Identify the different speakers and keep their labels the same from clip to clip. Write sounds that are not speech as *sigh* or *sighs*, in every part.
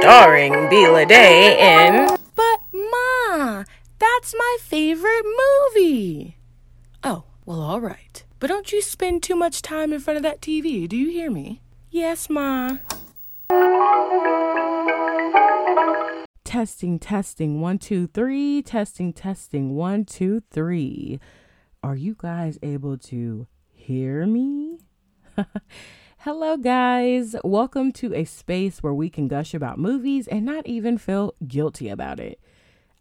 Speaker 1: starring Bela Day in.
Speaker 2: But, Ma, that's my favorite movie. Oh, well, all right. But don't you spend too much time in front of that TV, do you hear me? Yes, Ma. Testing, testing, one, two, three. Testing, testing, one, two, three. Are you guys able to hear me? *laughs* Hello, guys. Welcome to a space where we can gush about movies and not even feel guilty about it.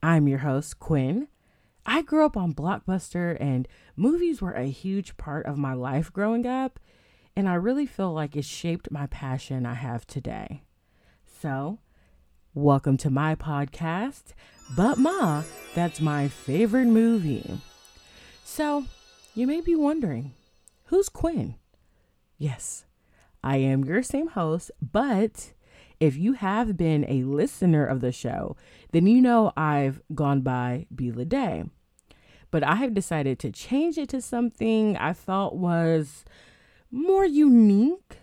Speaker 2: I'm your host, Quinn. I grew up on Blockbuster, and movies were a huge part of my life growing up, and I really feel like it shaped my passion I have today. So, welcome to my podcast, But Ma, that's my favorite movie. So, you may be wondering, who's Quinn? Yes, I am your same host, but if you have been a listener of the show, then you know I've gone by Bela Day. But I have decided to change it to something I felt was more unique.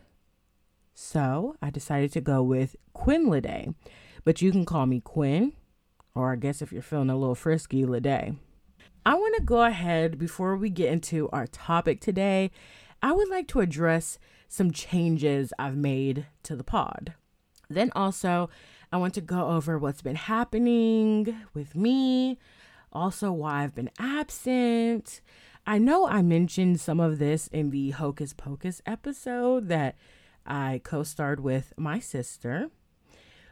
Speaker 2: So I decided to go with Quinn Lede. But you can call me Quinn, or I guess if you're feeling a little frisky, Lede. I want to go ahead before we get into our topic today. I would like to address some changes I've made to the pod. Then also, I want to go over what's been happening with me, also why I've been absent. I know I mentioned some of this in the Hocus Pocus episode that I co starred with my sister,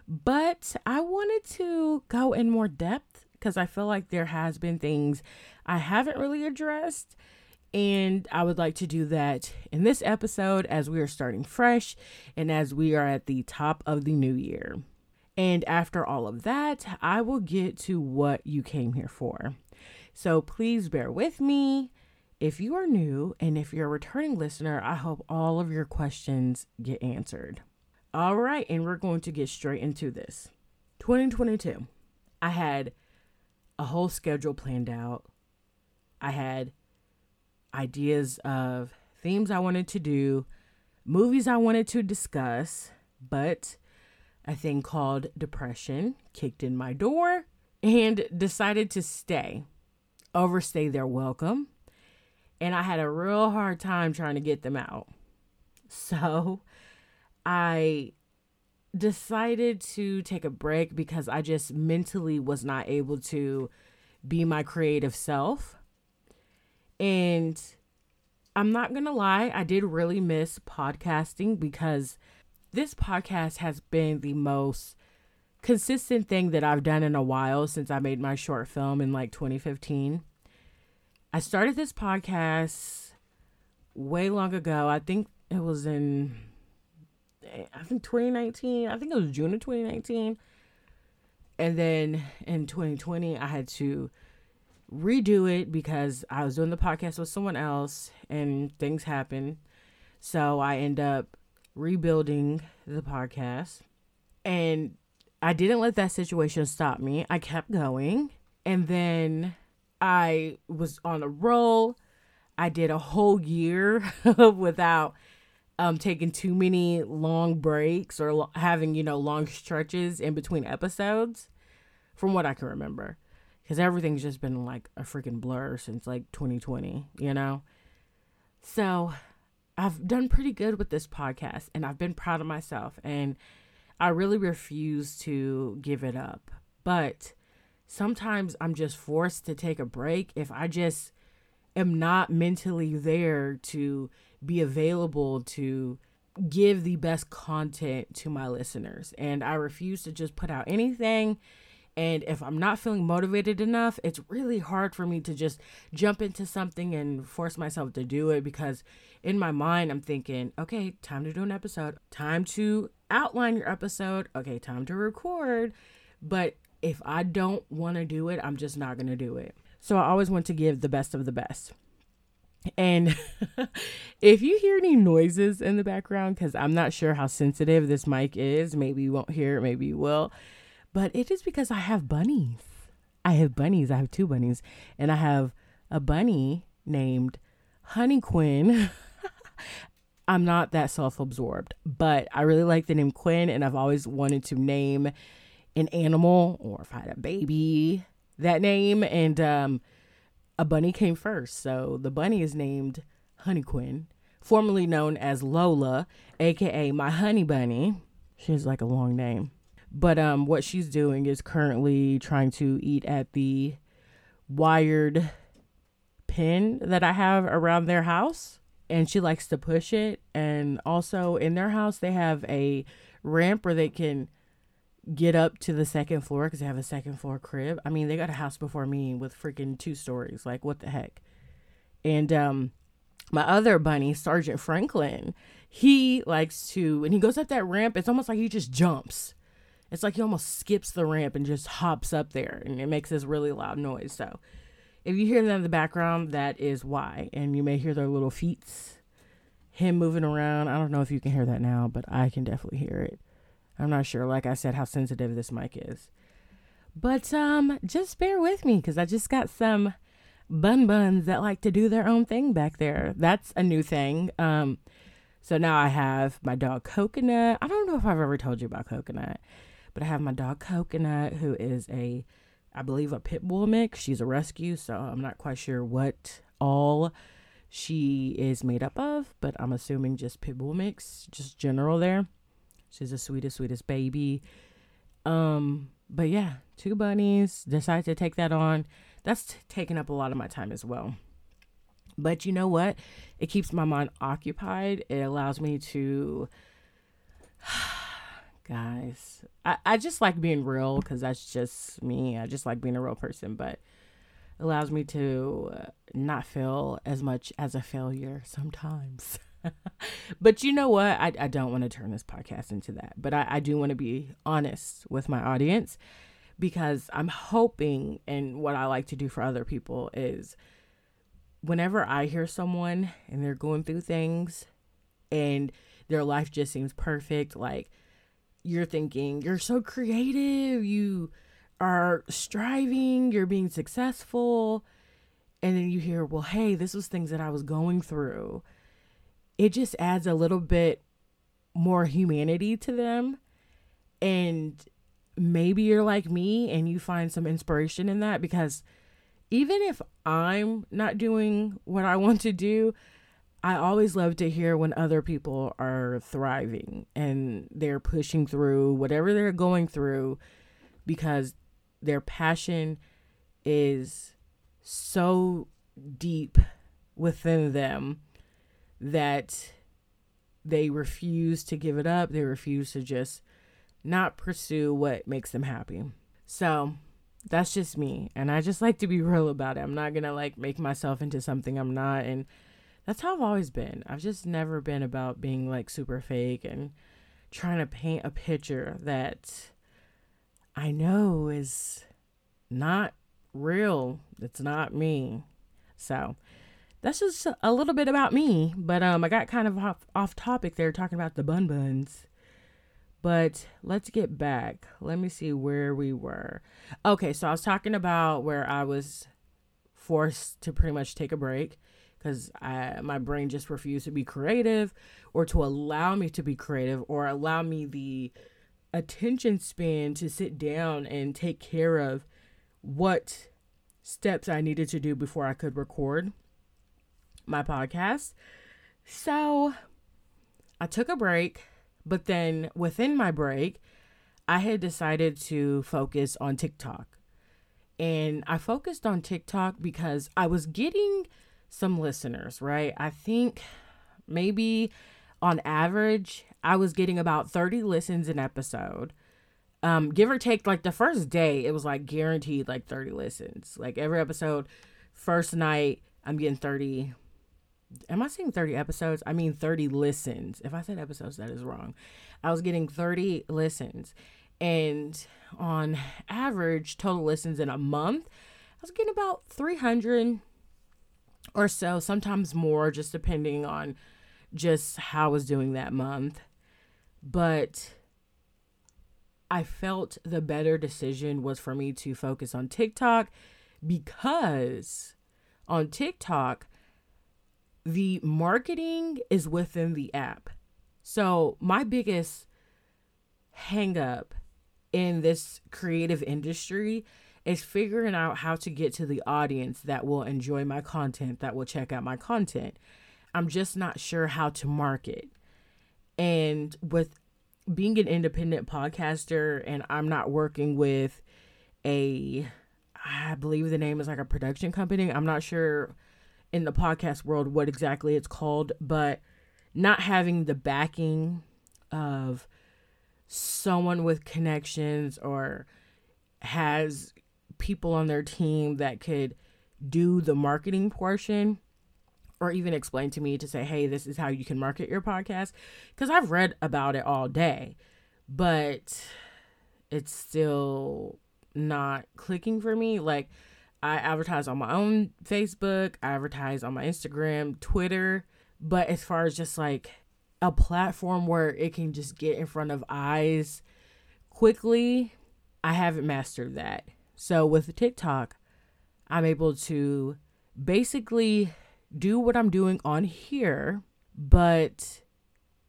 Speaker 2: but I wanted to go in more depth because I feel like there has been things I haven't really addressed and I would like to do that in this episode as we are starting fresh and as we are at the top of the new year. And after all of that, I will get to what you came here for. So please bear with me. If you are new and if you're a returning listener, I hope all of your questions get answered. All right, and we're going to get straight into this. 2022. I had a whole schedule planned out. I had ideas of themes I wanted to do, movies I wanted to discuss, but a thing called depression kicked in my door and decided to stay, overstay their welcome. And I had a real hard time trying to get them out. So I decided to take a break because I just mentally was not able to be my creative self. And I'm not going to lie, I did really miss podcasting because this podcast has been the most consistent thing that I've done in a while since I made my short film in like 2015. I started this podcast way long ago. I think it was in I think 2019. I think it was June of 2019. And then in 2020 I had to redo it because I was doing the podcast with someone else and things happened. So I end up rebuilding the podcast. And I didn't let that situation stop me. I kept going. And then I was on a roll. I did a whole year *laughs* without um, taking too many long breaks or lo- having, you know, long stretches in between episodes from what I can remember. Because everything's just been like a freaking blur since like 2020, you know? So I've done pretty good with this podcast and I've been proud of myself and I really refuse to give it up. But sometimes I'm just forced to take a break if I just am not mentally there to be available to give the best content to my listeners. And I refuse to just put out anything and if I'm not feeling motivated enough, it's really hard for me to just jump into something and force myself to do it because in my mind, I'm thinking, okay, time to do an episode, time to outline your episode, okay, time to record. But if I don't want to do it, I'm just not going to do it. So I always want to give the best of the best. And *laughs* if you hear any noises in the background, because I'm not sure how sensitive this mic is, maybe you won't hear it, maybe you will but it is because I have bunnies. I have bunnies. I have two bunnies, and I have a bunny named Honey Quinn. *laughs* I'm not that self absorbed, but I really like the name Quinn, and I've always wanted to name an animal or if I had a baby that name. And um, a bunny came first. So the bunny is named Honey Quinn, formerly known as Lola, aka my honey bunny. She has like a long name. But um, what she's doing is currently trying to eat at the wired pin that I have around their house and she likes to push it. And also in their house, they have a ramp where they can get up to the second floor because they have a second floor crib. I mean, they got a house before me with freaking two stories. Like, what the heck? And um, my other bunny, Sergeant Franklin, he likes to, when he goes up that ramp, it's almost like he just jumps. It's like he almost skips the ramp and just hops up there, and it makes this really loud noise. So if you hear them in the background, that is why. And you may hear their little feet, him moving around. I don't know if you can hear that now, but I can definitely hear it. I'm not sure, like I said, how sensitive this mic is. But um, just bear with me because I just got some bun buns that like to do their own thing back there. That's a new thing. Um, so now I have my dog Coconut. I don't know if I've ever told you about Coconut, but I have my dog Coconut, who is a I believe, a pit bull mix. She's a rescue, so I'm not quite sure what all she is made up of, but I'm assuming just pit bull mix, just general there. She's the sweetest, sweetest baby. Um, but yeah, two bunnies. Decided to take that on. That's t- taking up a lot of my time as well. But you know what? It keeps my mind occupied. It allows me to *sighs* guys. I, I just like being real because that's just me. I just like being a real person, but allows me to uh, not feel as much as a failure sometimes. *laughs* but you know what? I, I don't want to turn this podcast into that, but I, I do want to be honest with my audience because I'm hoping, and what I like to do for other people is whenever I hear someone and they're going through things and their life just seems perfect, like you're thinking you're so creative, you are striving, you're being successful, and then you hear, well, hey, this was things that I was going through. It just adds a little bit more humanity to them. And maybe you're like me and you find some inspiration in that because even if I'm not doing what I want to do, I always love to hear when other people are thriving and they're pushing through whatever they're going through because their passion is so deep within them that they refuse to give it up. They refuse to just not pursue what makes them happy. So that's just me. And I just like to be *laughs* real about it. I'm not going to like make myself into something I'm not. And that's how I've always been. I've just never been about being like super fake and trying to paint a picture that I know is not real. It's not me. So that's just a little bit about me. But um, I got kind of off, off topic there talking about the bun buns. But let's get back. Let me see where we were. Okay, so I was talking about where I was forced to pretty much take a break because I my brain just refused to be creative or to allow me to be creative or allow me the attention span to sit down and take care of what steps I needed to do before I could record my podcast. So I took a break, but then within my break, I had decided to focus on TikTok. And I focused on TikTok because I was getting some listeners, right? I think maybe on average, I was getting about 30 listens an episode. Um, give or take, like the first day, it was like guaranteed like 30 listens. Like every episode, first night, I'm getting 30. Am I saying 30 episodes? I mean 30 listens. If I said episodes, that is wrong. I was getting 30 listens. And on average, total listens in a month, I was getting about 300 or so, sometimes more, just depending on just how I was doing that month. But I felt the better decision was for me to focus on TikTok because on TikTok, the marketing is within the app. So, my biggest hang up in this creative industry is figuring out how to get to the audience that will enjoy my content, that will check out my content. I'm just not sure how to market. And with being an independent podcaster and I'm not working with a I believe the name is like a production company. I'm not sure in the podcast world what exactly it's called, but not having the backing of someone with connections or has people on their team that could do the marketing portion or even explain to me to say, hey, this is how you can market your podcast. Because I've read about it all day, but it's still not clicking for me. Like, I advertise on my own Facebook, I advertise on my Instagram, Twitter. But as far as just like a platform where it can just get in front of eyes quickly, I haven't mastered that. So with TikTok, I'm able to basically do what I'm doing on here, but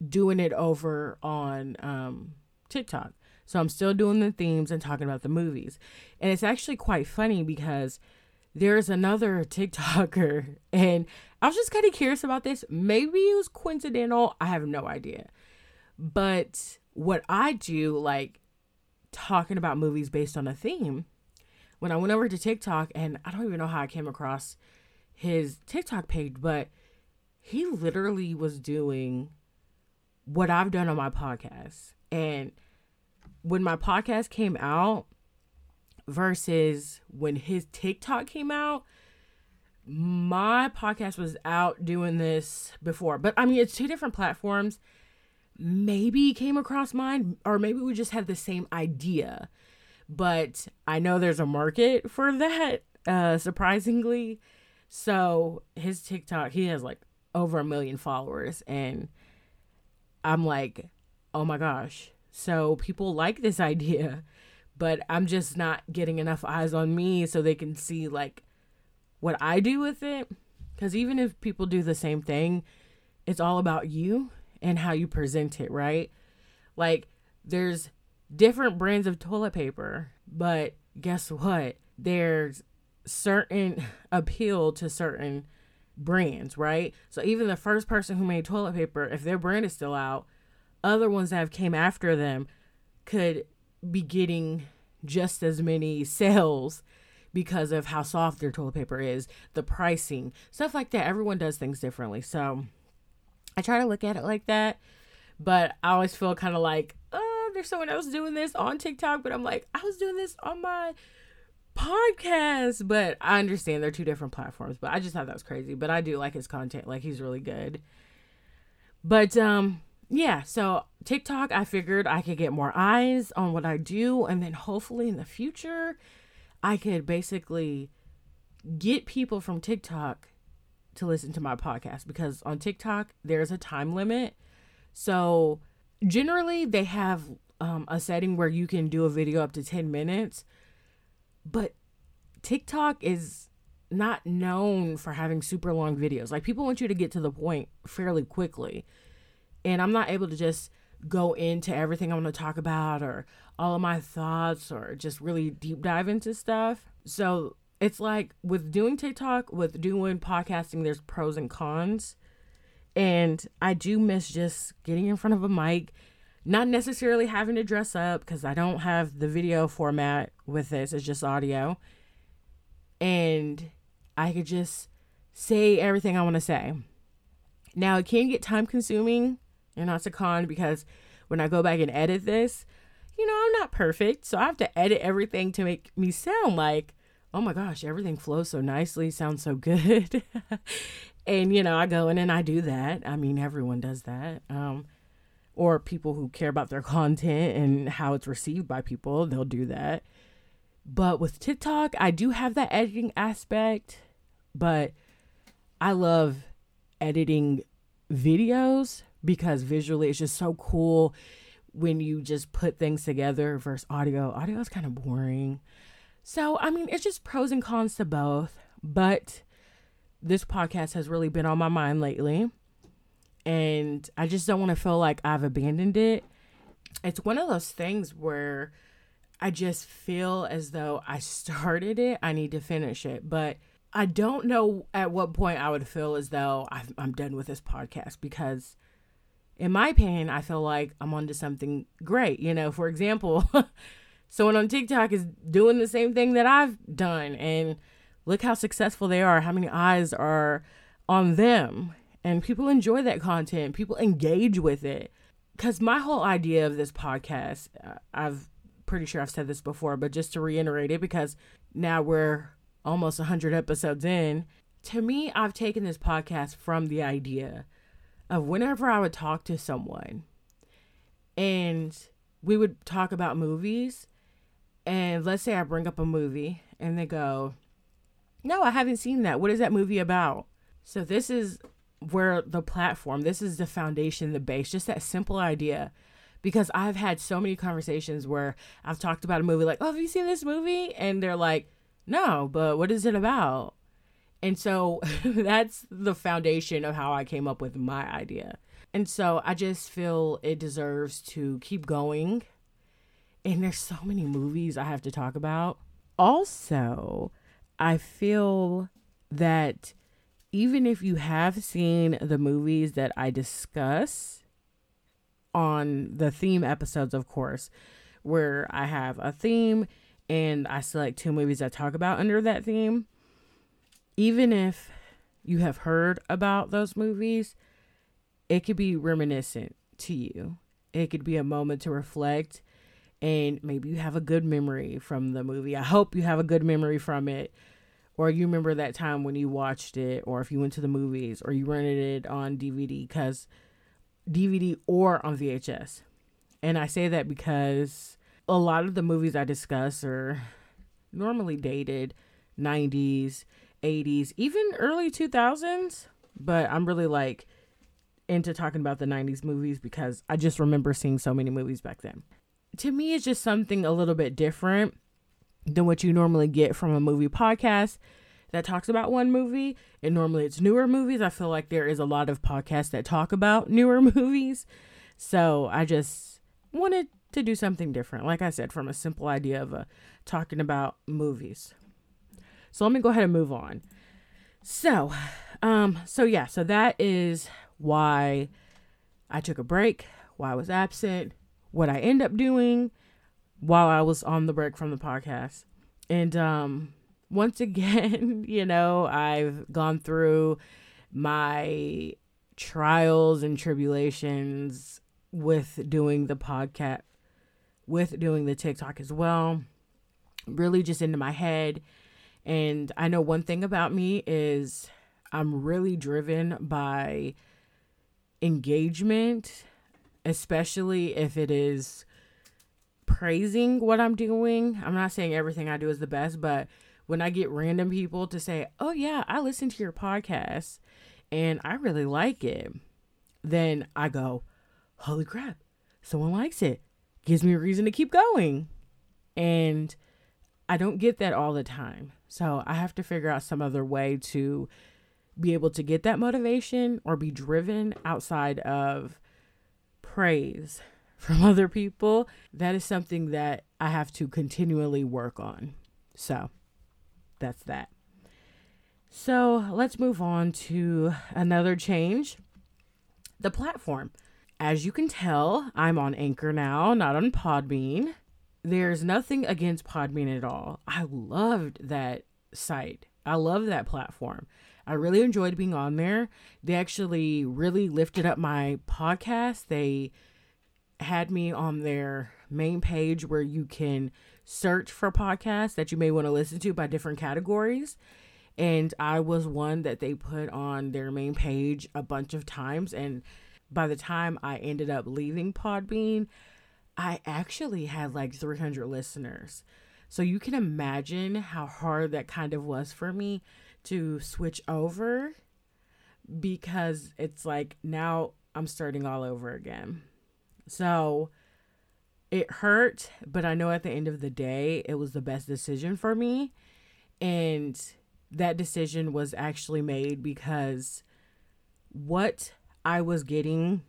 Speaker 2: doing it over on um, TikTok. So I'm still doing the themes and talking about the movies. And it's actually quite funny because there's another *laughs* TikToker, and I was just kind of curious about this. Maybe it was coincidental. I have no idea. But what I do, like talking about movies based on a theme, when I went over to TikTok, and I don't even know how I came across his TikTok page, but he literally was doing what I've done on my podcast. And when my podcast came out versus when his TikTok came out, my podcast was out doing this before. But I mean, it's two different platforms. Maybe came across mine, or maybe we just had the same idea. But I know there's a market for that, uh, surprisingly. So his TikTok, he has like over a million followers. And I'm like, oh my gosh, so people like this *laughs* idea, but I'm just not getting enough eyes on me so they can see like what I do with it. Because even if people do the same thing, it's all about you and how you present it, right? Like there's different brands of toilet paper, but guess what? There's certain *laughs* appeal to certain brands, right? So even the first person who made toilet paper, if their brand is still out, other ones that have came after them could be getting just as many *laughs* sales because of how soft their toilet paper is, the pricing, stuff like that. Everyone does things differently. So I try to look at it like that, but I always feel kind of like, there's someone else doing this on TikTok, but I'm like, I was doing this on my podcast. But I understand they're two different platforms, but I just thought that was crazy. But I do like his content, like he's really good. But um yeah, so TikTok, I figured I could get more eyes on what I do, and then hopefully in the future, I could basically get people from TikTok to listen to my podcast because on TikTok, there's a time limit. So generally, they have um, a setting where you can do a video up to 10 minutes, but TikTok is not known for having super long videos. Like, people want you to get to the point fairly quickly and I'm not able to just go into everything I want to talk about or all of my thoughts or just really deep dive into stuff. So it's like with doing TikTok, with doing podcasting, there's pros and cons. And I do miss just getting in front of a mic, not necessarily having to dress up because I don't have the video format with this, it's just audio. And I could just say everything I want to say. Now, it can get time consuming and that's a con because when I go back and edit this, you know, I'm not perfect. So I have to edit everything to make me sound like, oh my gosh, everything flows so nicely, sounds so good. *laughs* and, you know, I go in and I do that. I mean, everyone does that. Um, or people who care about their *laughs* content and how it's received by people, they'll do that. But with TikTok, I do have that editing aspect, but I love editing videos because visually it's just so cool when you just put things together versus audio. Audio is kind of boring. So, I mean, it's just pros and cons to both. But this podcast has really been on my mind lately. And I just don't want to feel like I've abandoned it. It's one of those things where I just feel as though I started it, I need to finish it. But I don't know at what point I would feel as though i am done with this podcast because, in my opinion, I feel like I'm onto something great. You know, for example, *laughs* someone on TikTok is doing the same thing that I've done, and look how successful they are, how many eyes are on them, and people enjoy that content, people engage with it. Because my whole idea of this podcast, uh, I've pretty sure I've said this before, but just to reiterate it, because now we're almost 100 episodes in, to me, I've taken this podcast from the idea of whenever I would talk to someone and we would talk about movies, and let's say I bring up a movie and they go, No, I haven't seen that. What is that movie about? So, this is where the platform, this is the foundation, the base, just that simple idea. Because I've had so many conversations where I've talked about a movie, like, Oh, have you seen this movie? And they're like, no, but what is it about? And so *laughs* that's the foundation of how I came up with my idea. And so I just feel it deserves to keep going. And there's so many movies I have to talk about. Also, I feel that even if you have seen the movies that I discuss on the theme episodes, of course, where I have a theme and I select two movies I talk about under that theme, even if you have heard about those movies, it could be reminiscent to you. It could be a moment to reflect, and maybe you have a good memory from the movie. I hope you have a good memory from it, or you remember that time when you watched it, or if you went to the movies, or you rented it on DVD, because DVD or on VHS. And I say that because a lot of the movies I discuss are normally dated 90s, 80s, even early 2000s. But I'm really like into talking about the 90s movies because I just remember seeing so many movies back then. To me, it's just something a little bit different than what you normally get from a movie podcast that talks about one movie. And normally it's newer movies. I feel like there is a lot of podcasts that talk about *laughs* newer movies. So I just wanted to do something different. Like I said, from a simple idea of uh, talking about movies. So let me go ahead and move on. So, um, so yeah, so that is why I took a break, why I was absent, what I end up doing while I was on the break from the podcast. And um once again, *laughs* you know, I've gone through my trials and tribulations with doing the podcast with doing the TikTok as well. Really just into my head. And I know one thing about me is I'm really driven by engagement, especially if it is praising what I'm doing. I'm not saying everything I do is the best, but when I get random people to say, Oh, yeah, I listen to your podcast and I really like it, then I go, Holy crap, someone likes it gives me a reason to keep going. And I don't get that all the time. So I have to figure out some other way to be able to get that motivation or be driven outside of praise from *laughs* other people. That is something that I have to continually work on. So that's that. So let's move on to another change the platform. As you can tell, I'm on Anchor now, not on Podbean. There's nothing against Podbean at all. I loved that site. I love that platform. I really enjoyed being on there. They actually really lifted up my podcast. They had me on their main page where you can search for podcasts that you may want to listen to by different categories. And I was one that they put on their main page a bunch of times. And by the time I ended up leaving Podbean, I actually had like 300 listeners. So you can imagine how hard that kind of was for me to switch over because it's like now I'm starting all over again. So it hurt, but I know at the end of the day, it was the best decision for me. And that decision was actually made because what I was getting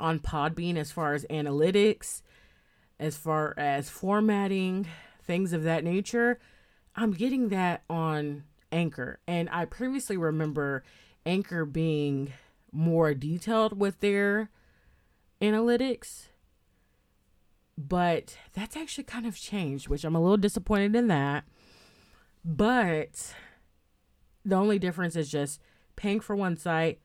Speaker 2: on Podbean as far as analytics, as far as formatting, things of that nature, I'm getting that on Anchor. And I previously remember Anchor being more detailed with their analytics. But that's actually kind of changed, which I'm a little disappointed in that. But the only difference is just paying for one site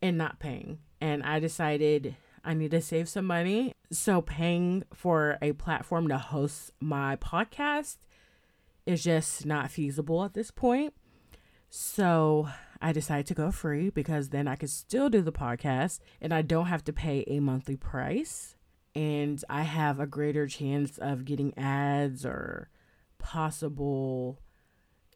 Speaker 2: and not paying. And I decided I need to save some money. So paying for a platform to host my podcast is just not feasible at this point. So I decided to go free because then I could still do the podcast and I don't have to pay a monthly price. And I have a greater chance of getting ads or possible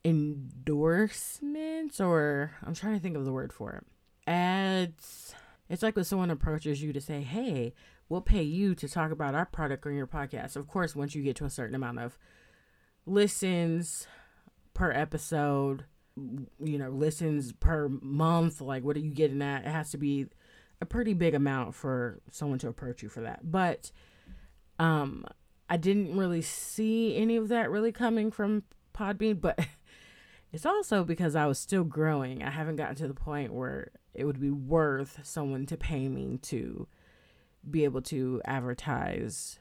Speaker 2: endorsements, or I'm trying to think of the word for it. Ads. It's like when someone approaches you to say, hey, we'll pay you to talk about our product on your podcast. Of course, once you get to a certain amount of listens per episode, you know, listens per month, like what are you getting at? It has to be a pretty big amount for someone to approach you for that. But um I didn't really see any of that really coming from Podbean, but *laughs* it's also because I was still growing. I haven't gotten to the point where it would be worth someone to pay me to be able to advertise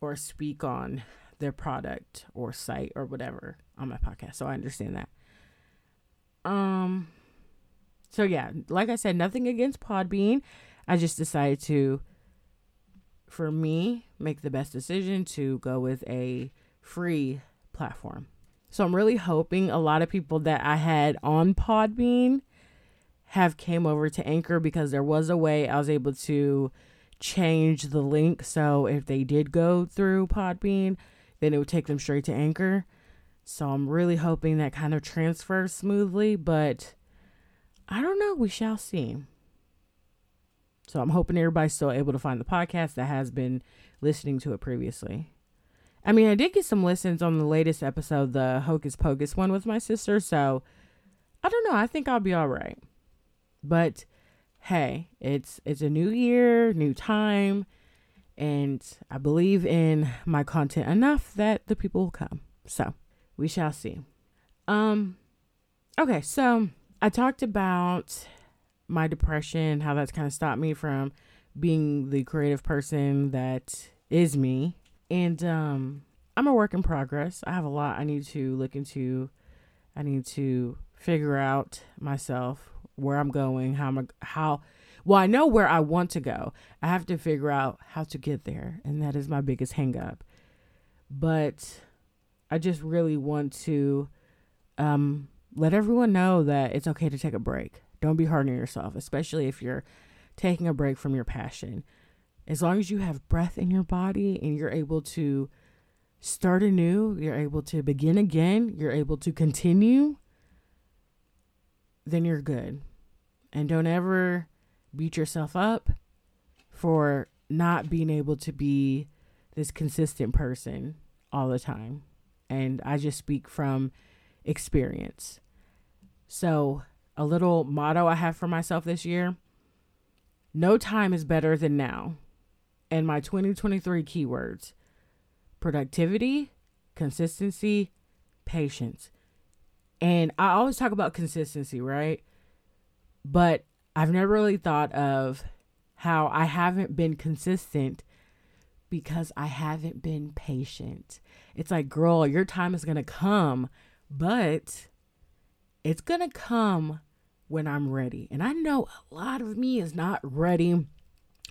Speaker 2: or speak on their product or site or whatever on my podcast. So I understand that. Um so yeah, like I said, nothing against Podbean. I just decided to for me make the best decision to go with a free platform. So I'm really hoping a lot of people that I had on Podbean have came over to Anchor because there was a way I was able to change the link so if they did go through Podbean, then it would take them straight to Anchor. So I'm really hoping that kind of transfers smoothly, but I don't know. We shall see. So I'm hoping everybody's still able to find the podcast that has been listening to it previously. I mean, I did get some listens on the latest episode, the Hocus Pocus one with my sister, so I don't know. I think I'll be all right. But hey, it's it's a new year, new time, and I believe in my content enough that the people will come. So, we shall see. Um okay, so I talked about my depression, how that's kind of stopped me from being the creative person that is me. And um I'm a work in progress. I have a lot I need to look into. I need to figure out myself where I'm going, how I'm how well I know where I want to go. I have to figure out how to get there, and that is my biggest hangup. But I just really want to um, let everyone know that it's okay to take a break. Don't be hard on yourself, especially if you're taking a break from your passion. As long as you have breath in your body and you're able to start anew, you're able to begin again, you're able to continue, then you're good. And don't ever beat yourself up for not being able to be this consistent person all the time. And I just speak from experience. So, a little motto I have for myself this year no time is better than now. And my 2023 keywords productivity, consistency, patience. And I always talk about consistency, right? But I've never really thought of how I haven't been consistent because I haven't been patient. It's like, girl, your time is going to come, but it's going to come when I'm ready. And I know a lot of me is not ready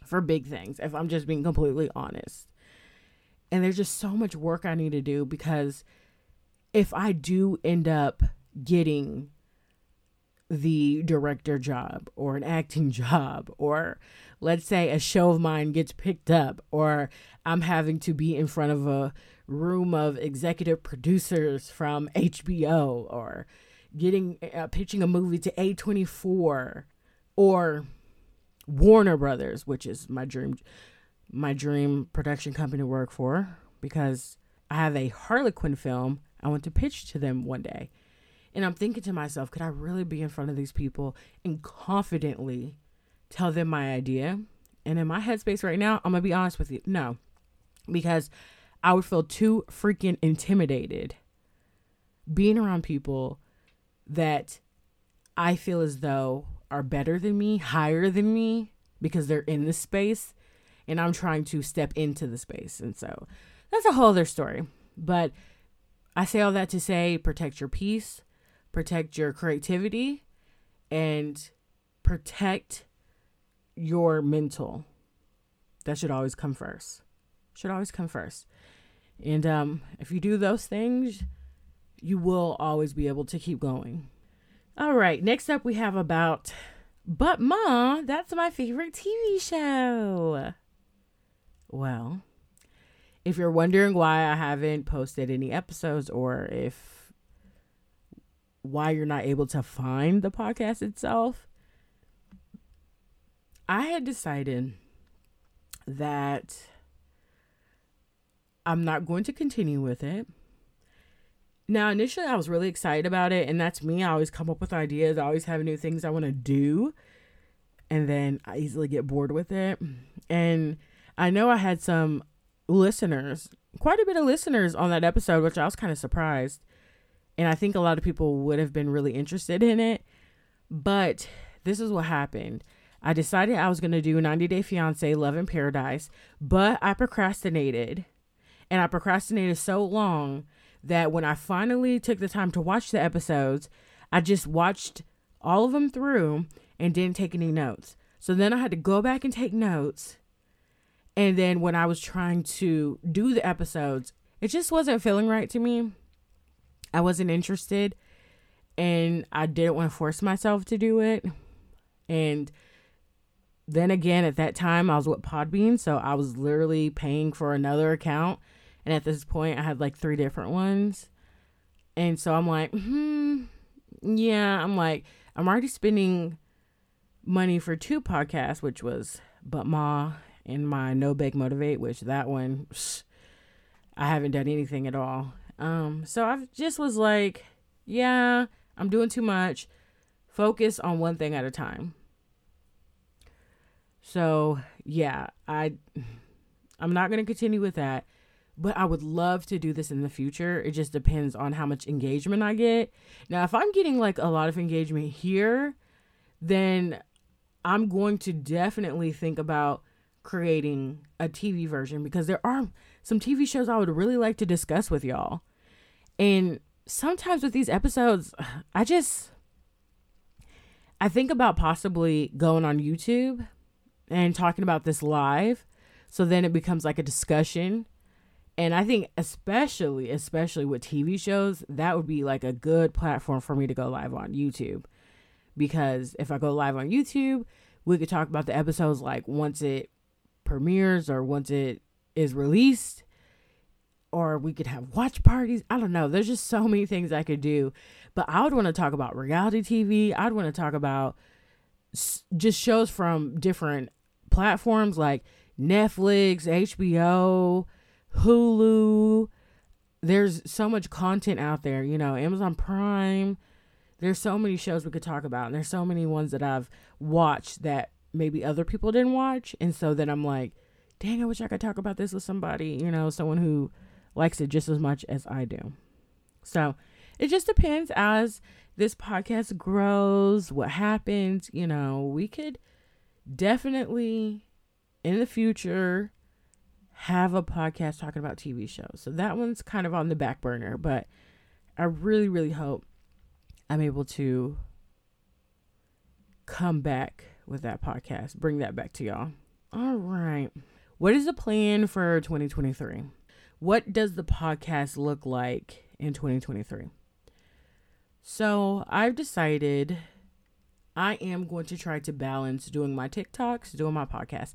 Speaker 2: for big things, if I'm just being completely honest. And there's just so much work I need to do because if I do end up getting the director job or an acting *laughs* job or let's say a show of mine gets picked up or I'm having to be in front of a room of executive producers from HBO or getting uh, pitching a movie to A24 or Warner Brothers, which is my dream my dream production company to work for because I have a Harley Quinn film I want to pitch to them one day And I'm thinking to myself, could I really be in front of these people and confidently tell them my idea? And in my headspace right now, I'm going to be honest with you, no, because I would feel too freaking intimidated being around people that I feel as though are better than me, higher than me, because they're in this space and I'm trying to step into the space. And so that's a whole other story. But I say all that to say protect your peace, protect your creativity, and protect your mental. That should always come first. Should always come first. And um, if you do those things, you will always be able to keep going. All right, next up we have about But Ma, that's my favorite TV show. Well, if you're wondering why I haven't posted any episodes or if why you're not able to find the podcast itself, I had decided that I'm not going to continue with it. Now, initially, I was really excited about it, and that's me. I always come up with ideas, I always have new things I want to do, and then I easily get bored with it. And I know I had some listeners, quite a bit of listeners on that episode, which I was kind of surprised. And I think a lot of people would have been really interested in it. But this is what happened. I decided I was going to do 90 Day Fiance Love in Paradise, but I procrastinated. And I procrastinated so long that when I finally took the time to watch the episodes, I just watched all of them through and didn't take any notes. So then I had to go back and take notes and then when I was trying to do the episodes, it just wasn't feeling right to me. I wasn't interested and I didn't want to force myself to do it. And then again, at that time, I was with Podbean, so I was literally paying for another account. And at this point, I had like three different ones. And so I'm like, hmm, yeah, I'm like, I'm already spending money for two podcasts, which was But Ma and my no bake motivate, which that one I haven't done anything at all. Um, so I just was like, yeah, I'm doing too much. Focus on one thing at a time. So yeah, I I'm not gonna continue with that, but I would love to do this in the future. It just depends on how much engagement I get. Now, if I'm getting like a lot of engagement here, then I'm going to definitely think about creating a TV version because there are some TV shows I would really like to discuss with y'all. And sometimes with these episodes, *sighs* I just I think about possibly going on YouTube and talking about this live so then it becomes like a discussion. And I think especially especially with TV shows, that would be like a good platform for me to go live on YouTube. Because if I go live on YouTube, we could talk about the episodes like once it premieres or once it is released or we could have watch parties. I don't know. There's just so many things I could do. But I would want to talk about reality TV. I'd want to talk about just shows from different platforms like Netflix, HBO, Hulu. There's so much content out there, you know, Amazon Prime. There's so many shows we could talk about. And there's so many ones that I've watched that maybe other people didn't watch. And so then I'm like, dang, I wish I could talk about this with somebody, you know, someone who likes it just as much as I do. So it just depends as this podcast grows, what happens, you know, we could definitely in the future have a podcast talking about TV shows. So that one's kind of on the back burner, but I really, really hope I'm able to come back with that podcast. Bring that back to y'all. All right. What is the plan for 2023? What does the podcast look like in 2023? So I've decided I am going to try to balance doing my TikToks, doing my podcast.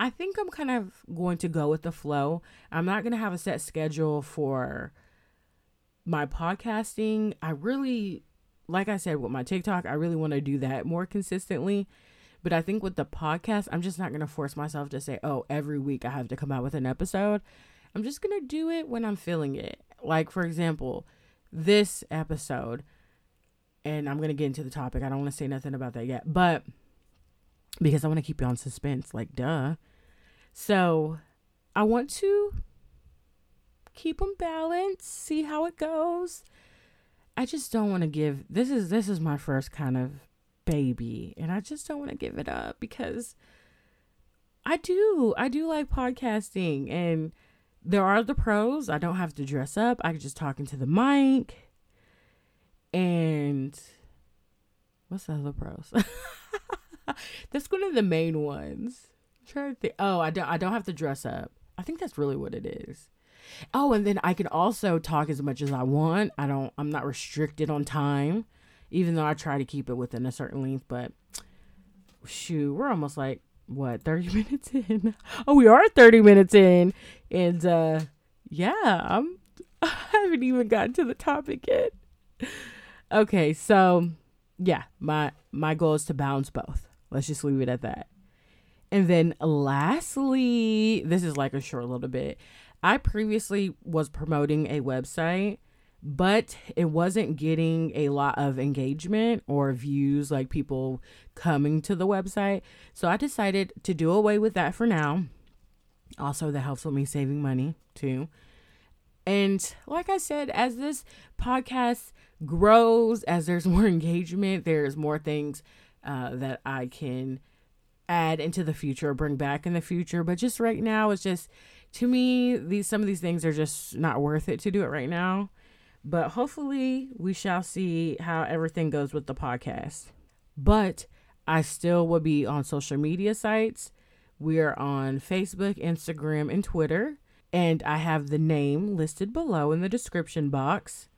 Speaker 2: I think I'm kind of going to go with the flow. I'm not going to have a set schedule for my podcasting. I really, like I said, with my TikTok, I really want to do that more consistently. But I think with the podcast, I'm just not going to force myself to say, oh, every week I have to come out with an episode. I'm just going to do it when I'm feeling it. Like, for example, this episode, and I'm gonna get into the topic. I don't want to say nothing about that yet, but because I want to keep you on suspense, like duh. So I want to keep them balanced, see how it goes. I just don't want to give this is this is my first kind of baby and I just don't want to give it up because I do. I do like podcasting and there are the pros. I don't have to dress up. I can just talk into the mic. And what's the other pros? *laughs* that's one of the main ones. I'm trying to think. Oh, I don't I don't have to dress up. I think that's really what it is. Oh, and then I can also talk as much as I want. I don't I'm not restricted on time, even though I try to keep it within a certain length, but shoot, we're almost like what 30 *laughs* minutes in? Oh we are 30 minutes in and uh yeah i'm *laughs* i haven't even gotten to the topic yet. Okay so yeah my my goal is to balance both. Let's just leave it at that. And then lastly this is like a short little bit. I previously was promoting a website but it wasn't getting a lot of engagement or views like people coming to the website. So i decided to do away with that for now. Also that helps with me saving money too. And like i said as this podcast grows as there's *laughs* more engagement there's more things uh, that i can add into the future or bring back in the future. But just right now it's just to me these some of these things are just not worth it to do it right now but hopefully, we shall see how everything goes with the podcast. But I still will be on social media sites. We are on Facebook, Instagram, and Twitter. And I have the name listed below in the description box.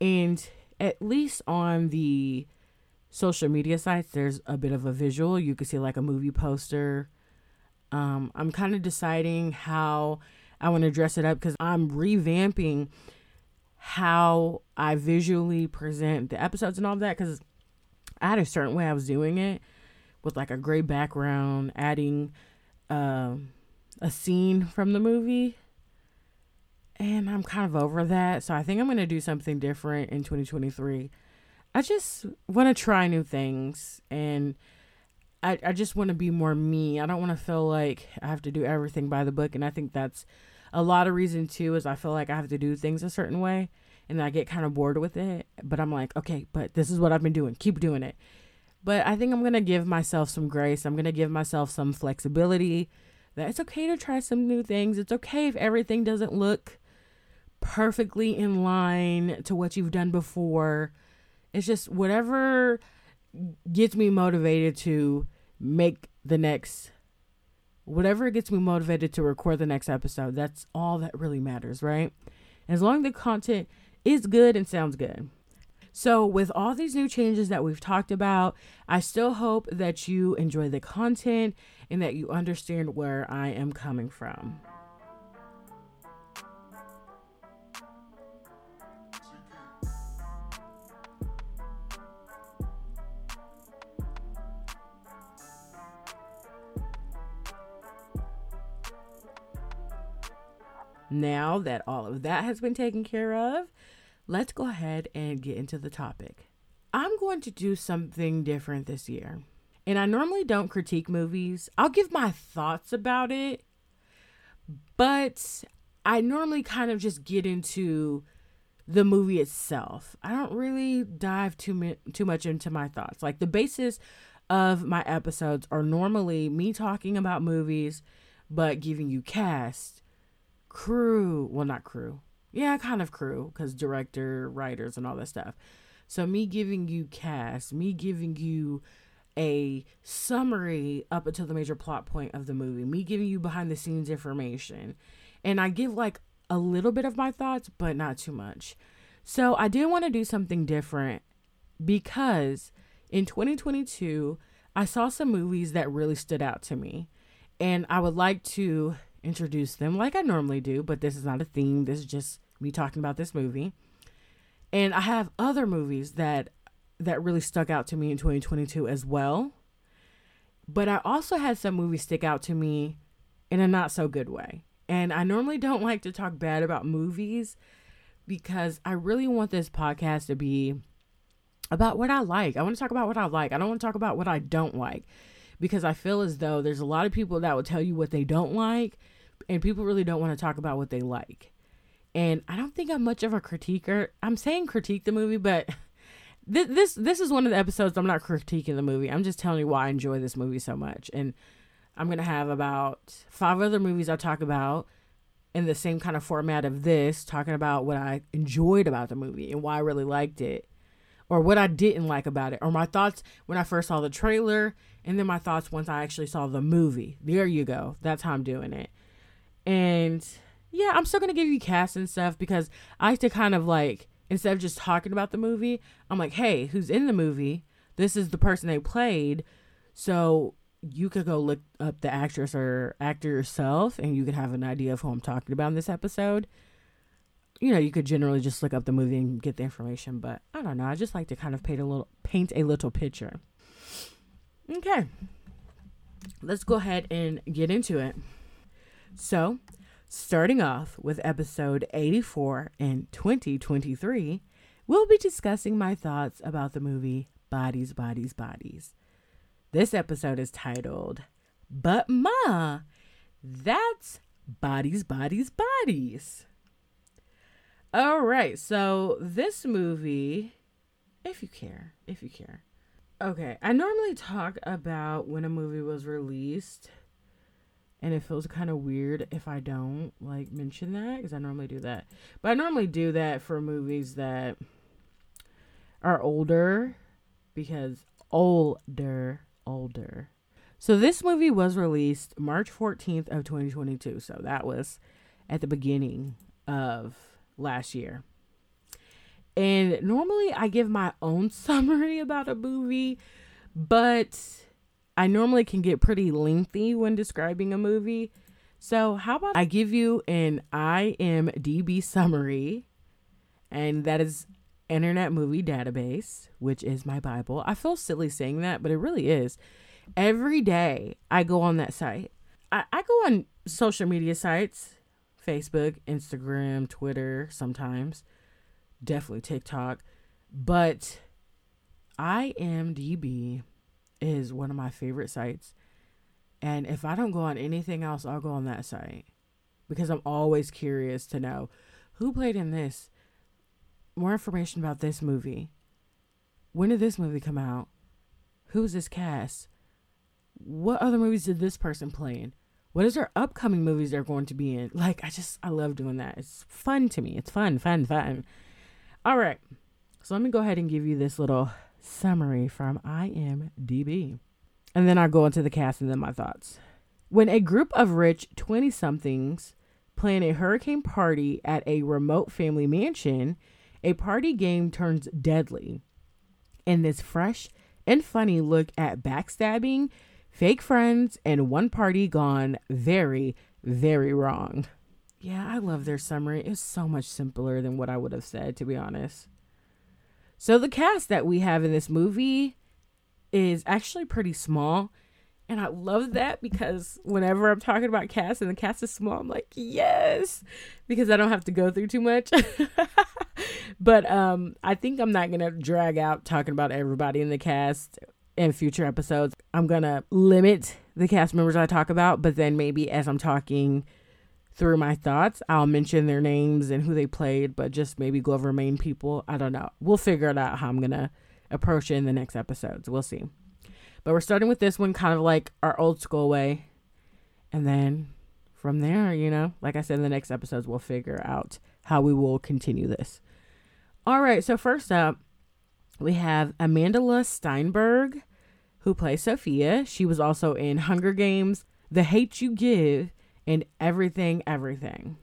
Speaker 2: And at least on the social media sites, there's a bit of a visual. You can see like a movie poster. Um, I'm kind of deciding how I want to dress it up because I'm revamping how I visually present the episodes and all that because I had a certain way I was doing it with like a gray background, adding uh, a scene from the movie. And I'm kind of over that. So I think I'm going to do something different in 2023. I just want to try new things and I, I just want to be more me. I don't want to feel like I have to do everything by the book. And I think that's a lot of reason too is I feel like I have to do things a certain way and I get kind of bored with it. But I'm like, okay, but this is what I've been doing. Keep doing it. But I think I'm gonna give myself some grace. I'm gonna give myself some flexibility. That it's okay to try some new things. It's okay if everything doesn't look perfectly in line to what you've done before. It's just whatever gets me motivated to make the next whatever gets me motivated to record the next episode, that's all that really matters, right? As long as the content is good and sounds good. So, with all these new changes that we've talked about, I still hope that you enjoy the content and that you understand where I am coming from. Now that all of that has been taken care of, let's go ahead and get into the topic. I'm going to do something different this year. And I normally don't critique movies, I'll give my thoughts about it, but I normally kind of just get into the movie itself. I don't really dive too mi- too much into my thoughts. Like the basis of my episodes are normally me talking about movies but giving you cast, crew, well not crew, yeah, kind of crew because director, writers, and all that stuff. So me giving you cast, me giving you a summary up until the major plot point of the movie, me giving you behind the scenes information, and I give like a little bit of my thoughts, but not too much. So I did want to do something different because in 2022 I saw some movies that really stood out to me, and I would like to introduce them like I normally do, but this is not a theme. This is just me talking about this movie. And I have other movies that that really stuck out to me in 2022 as well. But I also had some movies stick out to me in a not so good way. And I normally don't like to talk bad about movies because I really want this podcast to be about what I like. I want to talk about what I like. I don't want to talk about what I don't like because I feel as though there's a lot of people that will tell you what they don't like and people really don't want to talk about what they like. And I don't think I'm much of a critiquer. I'm saying critique the movie, but *laughs* this this this is one of the episodes I'm not critiquing the movie. I'm just telling you why I enjoy this movie so much. And I'm gonna have about five other movies I'll talk about in the same kind of format of this, talking about what I enjoyed about the movie and why I really liked it, or what I didn't like about it, or my thoughts when I first saw the trailer, and then my thoughts once I actually saw the movie. There you go. That's how I'm doing it. And yeah, I'm still gonna give you cast and stuff because I like to kind of like instead of just talking about the movie, I'm like, hey, who's in the movie? This is the person they played. So you could go look up the actress or actor yourself and you could have an idea of who I'm talking about in this episode. You know, you could generally just look up the movie and get the information, but I don't know. I just like to kind of paint a little paint a little picture. Okay. Let's go ahead and get into it. So, Starting off with episode 84 in 2023, we'll be discussing my thoughts about the movie Bodies, Bodies, Bodies. This episode is titled, But Ma, That's Bodies, Bodies, Bodies. All right, so this movie, if you care, if you care. Okay, I normally talk about when a movie was released and it feels kind of weird if I don't like mention that because I normally do that. But I normally do that for movies that are older because older, older. So this movie was released March 14th of 2022. So that was at the beginning of last year. And normally I give my own *laughs* summary about a movie, but I normally can get pretty lengthy when describing a movie. So, how about I give you an IMDb summary, and that is Internet Movie Database, which is my Bible. I feel silly saying that, but it really is. Every day I go on that site. I, I go on social media sites Facebook, Instagram, Twitter, sometimes, definitely TikTok, but IMDb is one of my favorite sites. And if I don't go on anything else, I'll go on that site because I'm always curious to know who played in this, more information about this movie. When did this movie come out? Who's this cast? What other movies did this person play in? What is their upcoming movies they're going to be in? Like, I just, I love doing that. It's fun to me. It's fun, fun, fun. All right. So let me go ahead and give you this little summary from IMDb. And then I'll go into the cast and then my thoughts. When a group of rich 20 somethings plan a hurricane party at a remote family mansion, a party game turns deadly. In this fresh and funny look at backstabbing, fake friends, and one party gone very, very wrong. Yeah, I love their summary. It's so much simpler than what I would have said, to be honest. So the cast that we have in this movie is actually pretty small. And I love that because whenever I'm talking about cast and the cast is small, I'm like, yes, because I don't have to go through too much. *laughs* but um, I think I'm not going to drag out talking about everybody in the cast in future episodes. I'm going to limit the cast members I talk about, but then maybe as I'm talking through my thoughts. I'll mention their names and who they played, but just maybe go over main people. I don't know. We'll figure it out how I'm to approach it in the next episodes. We'll see. But we're starting with this one kind of like our old school way. And then from there, you know, like I said in the next episodes, we'll figure out how we will continue this. All right. So, first up, we have Amandla Stenberg, who plays Sophia. She was also in Hunger Games, The Hate You Give, and everything, everything.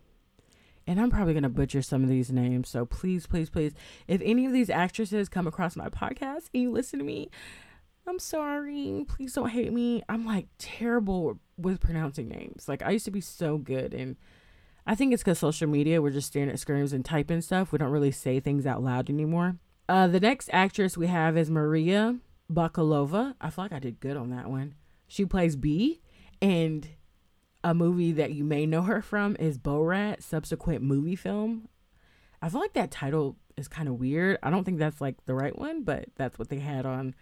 Speaker 2: And I'm probably going to butcher some of these names. So please, please, please, if any of these actresses come across my podcast and you listen to me, I'm sorry. Please don't hate me. I'm like terrible with pronouncing names. Like I used to be so good. And I think it's because social media, we're just staring at screens and typing stuff. We don't really say things out loud anymore. Uh, the next actress we have is Maria Bakalova. I feel like I did good on that one. She plays B. And a movie that you may know her from is Bo Borat, subsequent movie film. I feel like that title is kind of weird. I don't think that's like the right one, but that's what they had on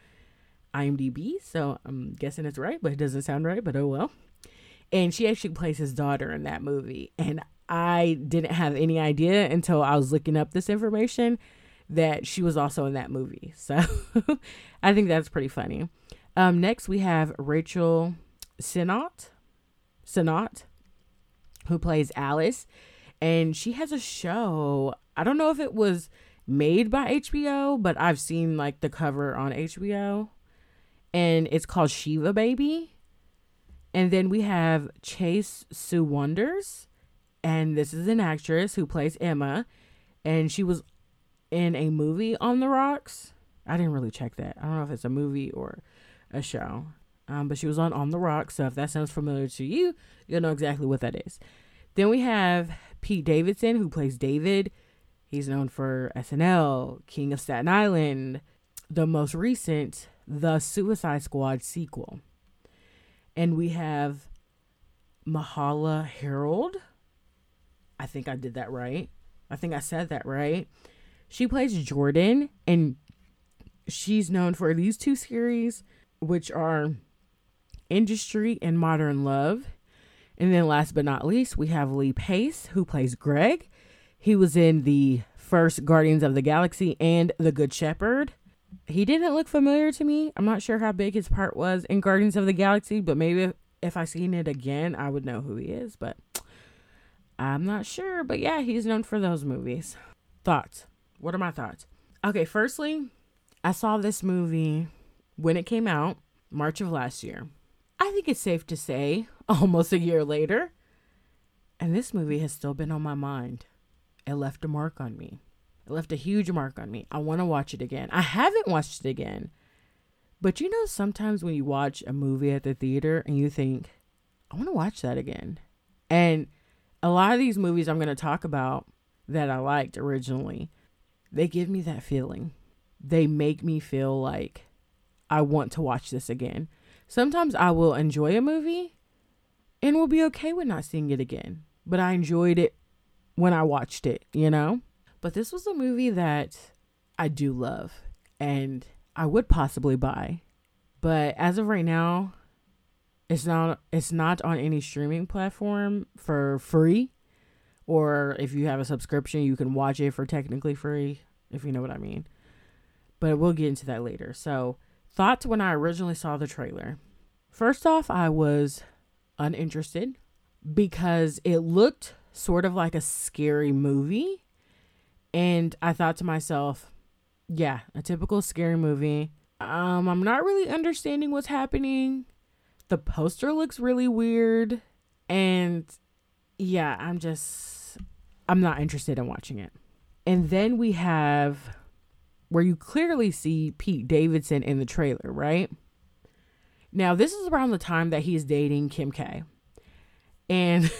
Speaker 2: IMDb. So I'm guessing it's right, but it doesn't sound right, but oh well. And she actually plays his daughter in that movie. And I didn't have any idea until I was looking up this information that she was also in that movie. *laughs* So I think that's pretty funny. Um, next, we have Rachel Sennott, Sennott, who plays Alice. And she has a show. I don't know if it was made by HBO, but I've seen like the cover on HBO. And it's called Shiva Baby. And then we have Chase Sui Wonders. And this is an actress who plays Emma. And she was in a movie on the rocks. I didn't really check that. I don't know if it's a movie or a show. Um, but she was on On the Rocks. So if that sounds familiar to you, you'll know exactly what that is. Then we have Pete Davidson, who plays David. He's known for SNL, King of Staten Island, the most recent, The Suicide Squad sequel. And we have Myha'la Herrold. I think I did that right. I think I said that right. She plays Jordan, and she's known for these two series, which are Industry and Modern Love. And then last but not least, we have Lee Pace, who plays Greg. He was in the first Guardians of the Galaxy and The Good Shepherd. He didn't look familiar to me. I'm not sure how big his part was in Guardians of the Galaxy, but maybe if, if I seen it again, I would know who he is, but I'm not sure. But yeah, he's known for those movies. Thoughts? What are my thoughts? Okay, firstly, I saw this movie when it came out, March of last year. I think it's safe to say *laughs* almost a year later, and this movie has still been on my mind. It left a mark on me. It left a huge mark on me. I want to watch it again. I haven't watched it again. But you know, sometimes when you watch a movie at the theater and you think, I want to watch that again. And a lot of these movies I'm going to talk about that I liked originally, they give me that feeling. They make me feel like I want to watch this again. Sometimes I will enjoy a movie and will be okay with not seeing it again, but I enjoyed it when I watched it, you know? But this was a movie that I do love and I would possibly buy. But as of right now, it's not it's not on any streaming platform for free or if you have a subscription, you can watch it for technically free, if you know what I mean. But we'll get into that later. So, thoughts when I originally saw the trailer. First off, I was uninterested because it looked sort of like a scary movie. And I thought to myself, yeah, a typical scary movie. Um, I'm not really understanding what's happening. The poster looks really weird. And yeah, I'm just I'm not interested in watching it. And then we have where you clearly see Pete Davidson in the trailer, right? Now, this is around the time that he's dating Kim K. And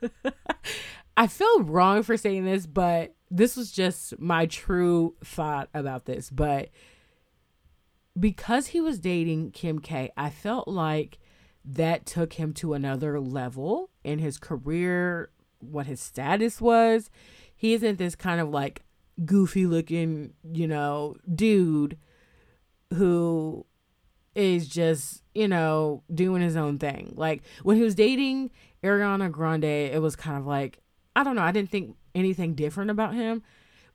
Speaker 2: *laughs* I feel wrong for saying this, but this was just my true thought about this. But because he was dating Kim K, I felt like that took him to another level in his career what his status was. He isn't this kind of like goofy looking, you know, dude who is just, you know, doing his own thing. Like when he was dating Ariana Grande, it was kind of like, I don't know, I didn't think anything different about him,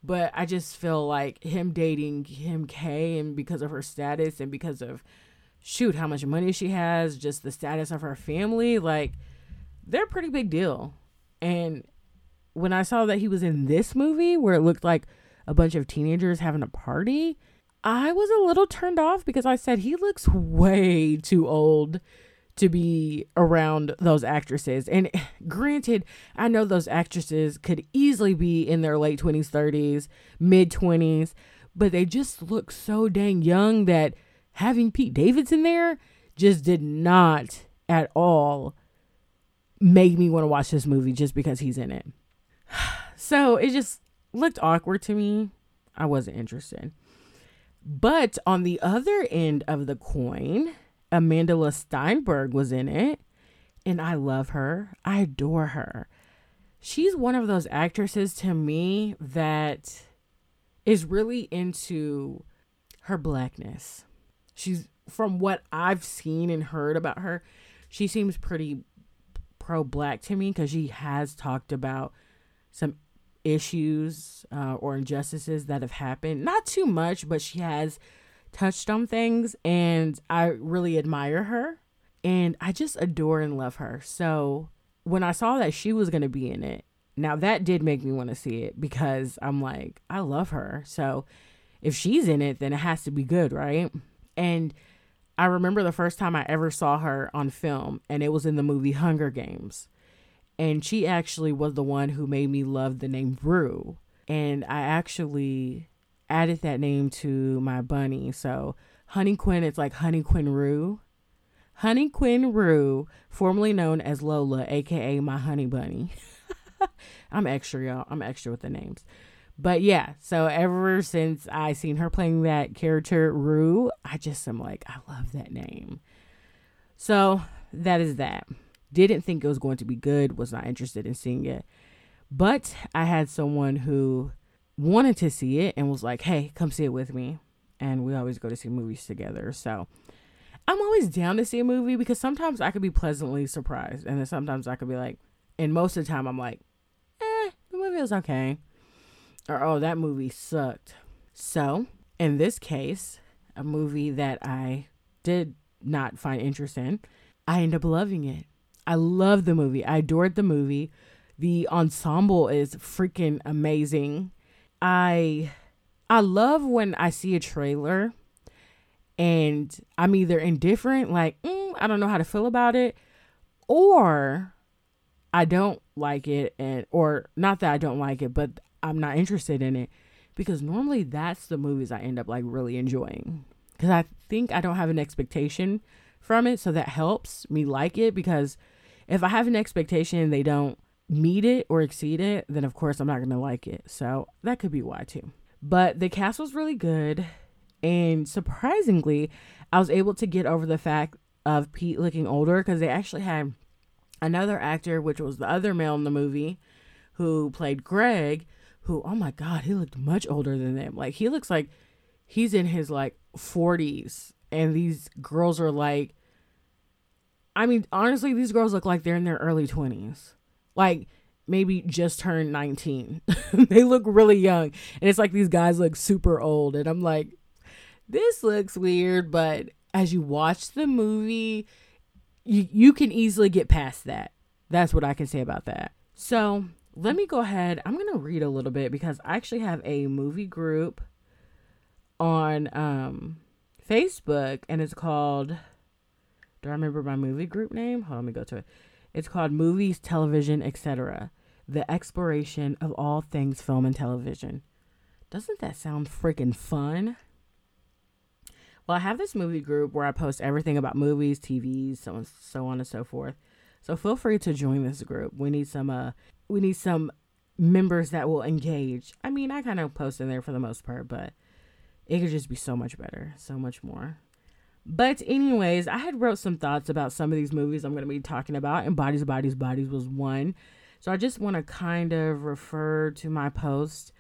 Speaker 2: but I just feel like him dating Kim K and because of her status and because of shoot how much money she has, just the status of her family, like they're a pretty big deal. And when I saw that he was in this movie where it looked like a bunch of teenagers having a party, I was a little turned off because I said he looks way too old to be around those actresses. And *laughs* granted, I know those actresses could easily be in their late 20s, 30s, mid 20s, but they just look so dang young that having Pete Davidson there just did not at all make me want to watch this movie just because he's in it. *sighs* So it just looked awkward to me. I wasn't interested. But on the other end of the coin, Amandla Steinberg was in it. And I love her. I adore her. she's one of those actresses to me that is really into her blackness. She's from what I've seen and heard about her, she seems pretty pro black to me because she has talked about some issues uh, or injustices that have happened. Not too much, but she has touched on things, and I really admire her. And I just adore and love her. So when I saw that she was going to be in it, now that did make me want to see it because I'm like, I love her. So if she's in it, then it has to be good, right? And I remember the first time I ever saw her on film, and it was in the movie Hunger Games. And she actually was the one who made me love the name Rue. And I actually added that name to my bunny. So Honey Quinn, it's like Honey Quinn Rue. Honey Quinn Rue, formerly known as Lola, aka my honey bunny. *laughs* I'm extra, y'all. I'm extra with the names. But yeah, so ever since I seen her playing that character Rue, I just am like, I love that name. So that is that. Didn't think it was going to be good, was not interested in seeing it. But I had someone who wanted to see it and was like, hey, come see it with me. And we always go to see movies together. So I'm always down to see a movie because sometimes I could be pleasantly surprised. And then sometimes I could be like, and most of the time I'm like, eh, the movie was okay or oh, that movie sucked. So, in this case, a movie that I did not find interest in, I end up loving it. I love the movie. I adored the movie. The ensemble is freaking amazing. I I love when I see a trailer and I'm either indifferent, like mm, I don't know how to feel about it, or I don't like it, and or not that I don't like it, but I'm not interested in it because normally that's the movies I end up like really enjoying because I think I don't have an expectation from it, so that helps me like it because if I have an expectation they don't meet it or exceed it, then of course I'm not gonna like it. So that could be why too. But the cast was really good, and surprisingly, I was able to get over the fact of Pete looking older because they actually had another actor, which was the other male in the movie, who played Greg, who, oh my God, he looked much older than them. Like he looks like he's in his like 40s. And these girls are like, I mean, honestly, these girls look like they're in their early 20s. Like maybe just turned 19. *laughs* they look really young. And it's like these guys look super old. And I'm like, this looks weird. But as you watch the movie, you, you can easily get past that. That's what I can say about that. So let me go ahead. I'm going to read a little bit because I actually have a movie group on um, Facebook and it's called. Do I remember my movie group name? Hold on, let me go to it. It's called Movies, Television, etc. The exploration of all things film and television. Doesn't that sound freaking fun? Well, I have this movie group where I post everything about movies, TVs, so on, so on and so forth. So feel free to join this group. We need some uh we need some members that will engage. I mean, I kind of post in there for the most part, but it could just be so much better, so much more. But anyways, I had wrote some thoughts about some of these movies I'm going to be talking about, and Bodies, Bodies, Bodies was one. So I just want to kind of refer to my post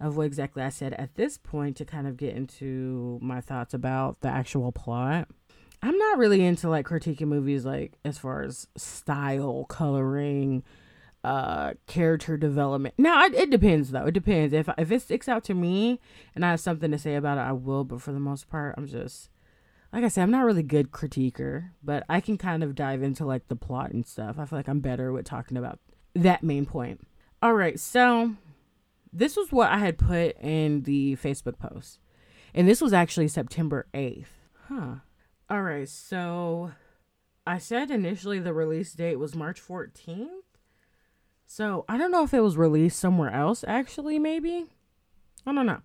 Speaker 2: of what exactly I said at this point to kind of get into my thoughts about the actual plot. I'm not really into like critiquing movies like as far as style, coloring, uh character development. Now it, it depends though. It depends. If if it sticks out to me and I have something to say about it, I will. But for the most part, I'm just like I said, I'm not really good critiquer, but I can kind of dive into like the plot and stuff. I feel like I'm better with talking about that main point. All right, so this was what I had put in the Facebook post. And this was actually September 8th. Huh. All right, so I said initially the release date was March 14th. So I don't know if it was released somewhere else, actually, maybe. I don't know.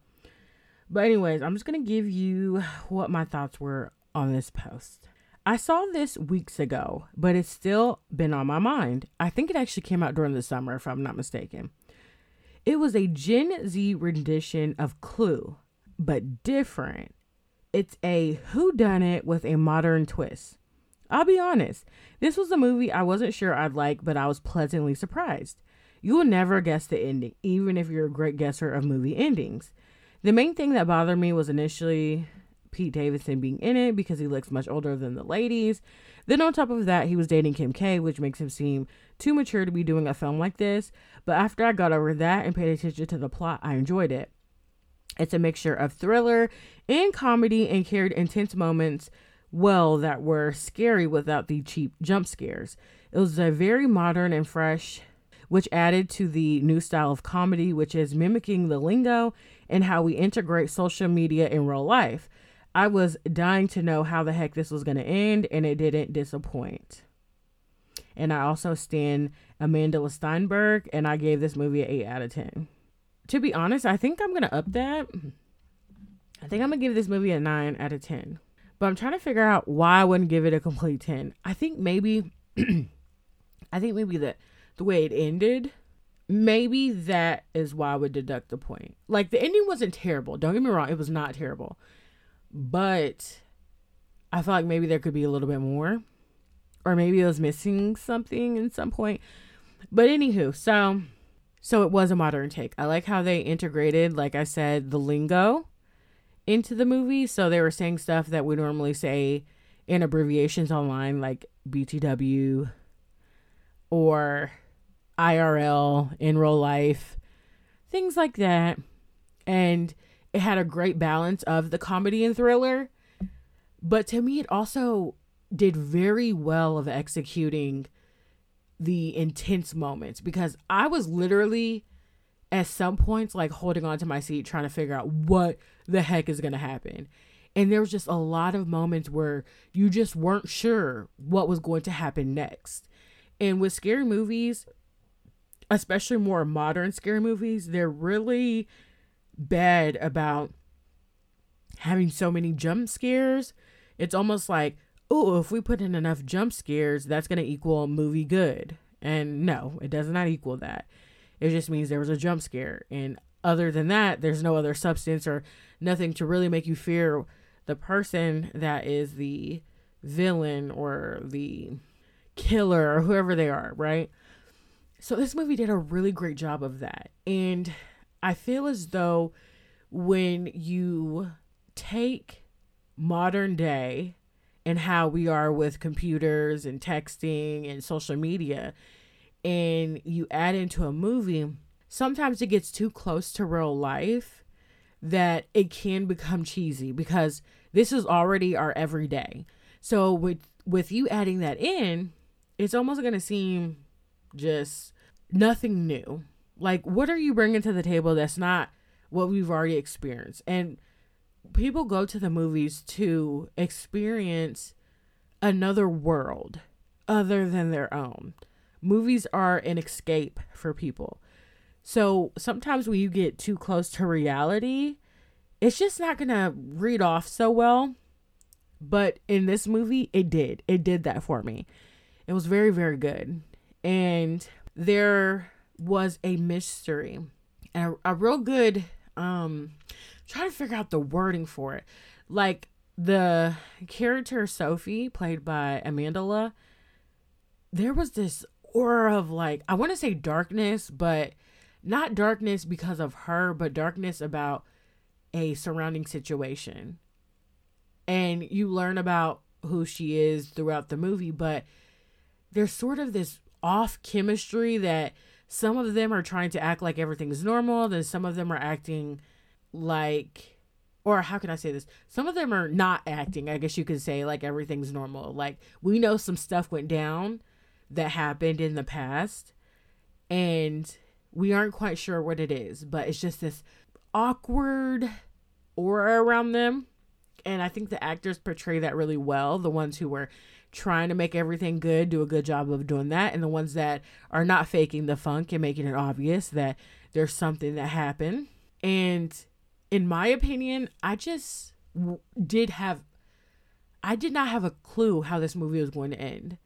Speaker 2: But, anyways, I'm just going to give you what my thoughts were on this post. I saw this weeks ago, but it's still been on my mind. I think it actually came out during the summer, if I'm not mistaken. It was a Gen Z rendition of Clue, but different. It's a who done it with a modern twist. I'll be honest, this was a movie I wasn't sure I'd like, but I was pleasantly surprised. you will never guess the ending, even if you're a great guesser of movie endings. The main thing that bothered me was initially Pete Davidson being in it because he looks much older than the ladies. Then on top of that, he was dating Kim K, which makes him seem too mature to be doing a film like this. But after I got over that and paid attention to the plot, I enjoyed it. It's a mixture of thriller and comedy and carried intense moments well that were scary without the cheap jump scares. It was a very modern and fresh, which added to the new style of comedy, which is mimicking the lingo and how we integrate social media in real life. I was dying to know how the heck this was going to end, and it didn't disappoint. And I also stand Amanda Steinberg, and I gave this movie an 8 out of 10. To be honest, I think I'm going to up that. I think I'm going to give this movie a 9 out of 10. But I'm trying to figure out why I wouldn't give it a complete 10. I think maybe *clears throat* I think maybe the the way it ended, maybe that is why I would deduct the point. Like the ending wasn't terrible. Don't get me wrong, it was not terrible. But I felt like maybe there could be a little bit more. Or maybe I was missing something in some point. But anywho, so so it was a modern take. I like how they integrated, like I said, the lingo into the movie. So they were saying stuff that we normally say in abbreviations online, like BTW or IRL in real life, things like that. And it had a great balance of the comedy and thriller. But to me, it also did very well of executing the intense moments because I was literally at some points like holding on to my seat trying to figure out what the heck is going to happen. And there was just a lot of moments where you just weren't sure what was going to happen next. And with scary movies, especially more modern scary movies, they're really bad about having so many jump scares. It's almost like, oh, if we put in enough jump scares, that's going to equal movie good. And no, it does not equal that. It just means there was a jump scare. And other than that, there's no other substance or nothing to really make you fear the person that is the villain or the killer or whoever they are, right? So this movie did a really great job of that. And I feel as though when you take modern day and how we are with computers and texting and social media and you add into a movie, sometimes it gets too close to real life that it can become cheesy because this is already our everyday. So with with you adding that in, it's almost going to seem just nothing new. Like what are you bringing to the table that's not what we've already experienced? And people go to the movies to experience another world other than their own. Movies are an escape for people. So sometimes when you get too close to reality, it's just not going to read off so well. But in this movie, it did. It did that for me. It was very, very good. And there was a mystery and a, a real good, um, trying to figure out the wording for it. Like the character Sophie, played by Amanda, there was this aura of like, I want to say darkness, but not darkness because of her, but darkness about a surrounding situation. And you learn about who she is throughout the movie, but there's sort of this off chemistry that some of them are trying to act like everything's normal, then some of them are acting like or how can I say this? Some of them are not acting, I guess you could say, like everything's normal. Like we know some stuff went down that happened in the past and we aren't quite sure what it is, but it's just this awkward aura around them. And I think the actors portray that really well. The ones who were trying to make everything good do a good job of doing that. And the ones that are not faking the funk and making it obvious that there's something that happened. And in my opinion, I just w- did have, I did not have a clue how this movie was going to end.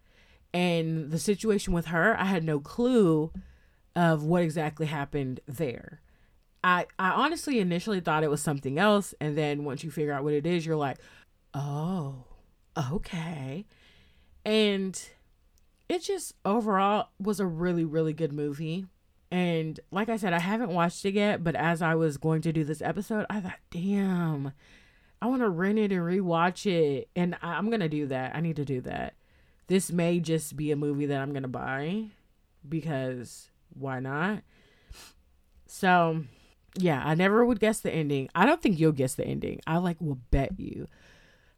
Speaker 2: And the situation with her, I had no clue of what exactly happened there. I I honestly initially thought it was something else and then once you figure out what it is you're like, "Oh, okay." And it just overall was a really really good movie. And like I said, I haven't watched it yet, but as I was going to do this episode, I thought, damn, I want to rent it and rewatch it. And I, I'm going to do that. I need to do that. This may just be a movie that I'm going to buy because why not? So, yeah, I never would guess the ending. I don't think you'll guess the ending. I like will bet you.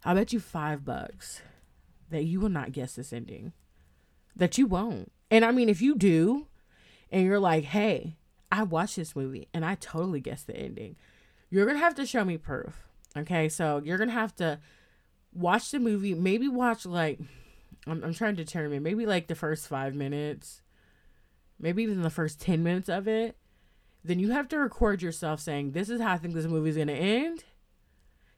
Speaker 2: I'll bet you five bucks that you will not guess this ending. That you won't. And I mean, if you do, and you're like, hey, I watched this movie and I totally guessed the ending, you're going to have to show me proof. Okay. So you're going to have to watch the movie, maybe watch like, I'm, I'm trying to determine, maybe like the first five minutes, maybe even the first 10 minutes of it. Then you have to record yourself saying, this is how I think this movie is going to end.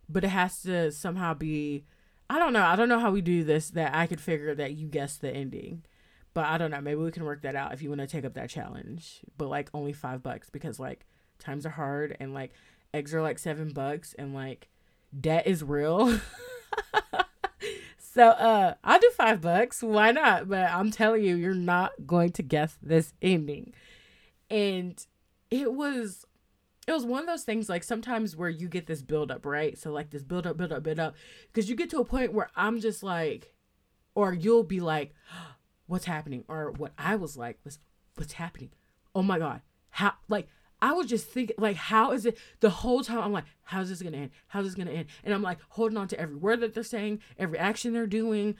Speaker 2: But it has to somehow be, I don't know. I don't know how we do this that I could figure that you guessed the ending but I don't know. Maybe we can work that out if you want to take up that challenge. But like only five bucks because like times are hard and like eggs are like seven bucks and like debt is real. *laughs* so uh I'll do five bucks. Why not? But I'm telling you, you're not going to guess this ending. And it was it was one of those things like sometimes where you get this build up, right? So like this build up, build up, build up. Because you get to a point where I'm just like, or you'll be like, *gasps* what's happening or what I was like was what's happening. Oh my god. How like I was just thinking like how is it the whole time I'm like how's this to end? How's this to end? And I'm like holding on to every word that they're saying, every action they're doing,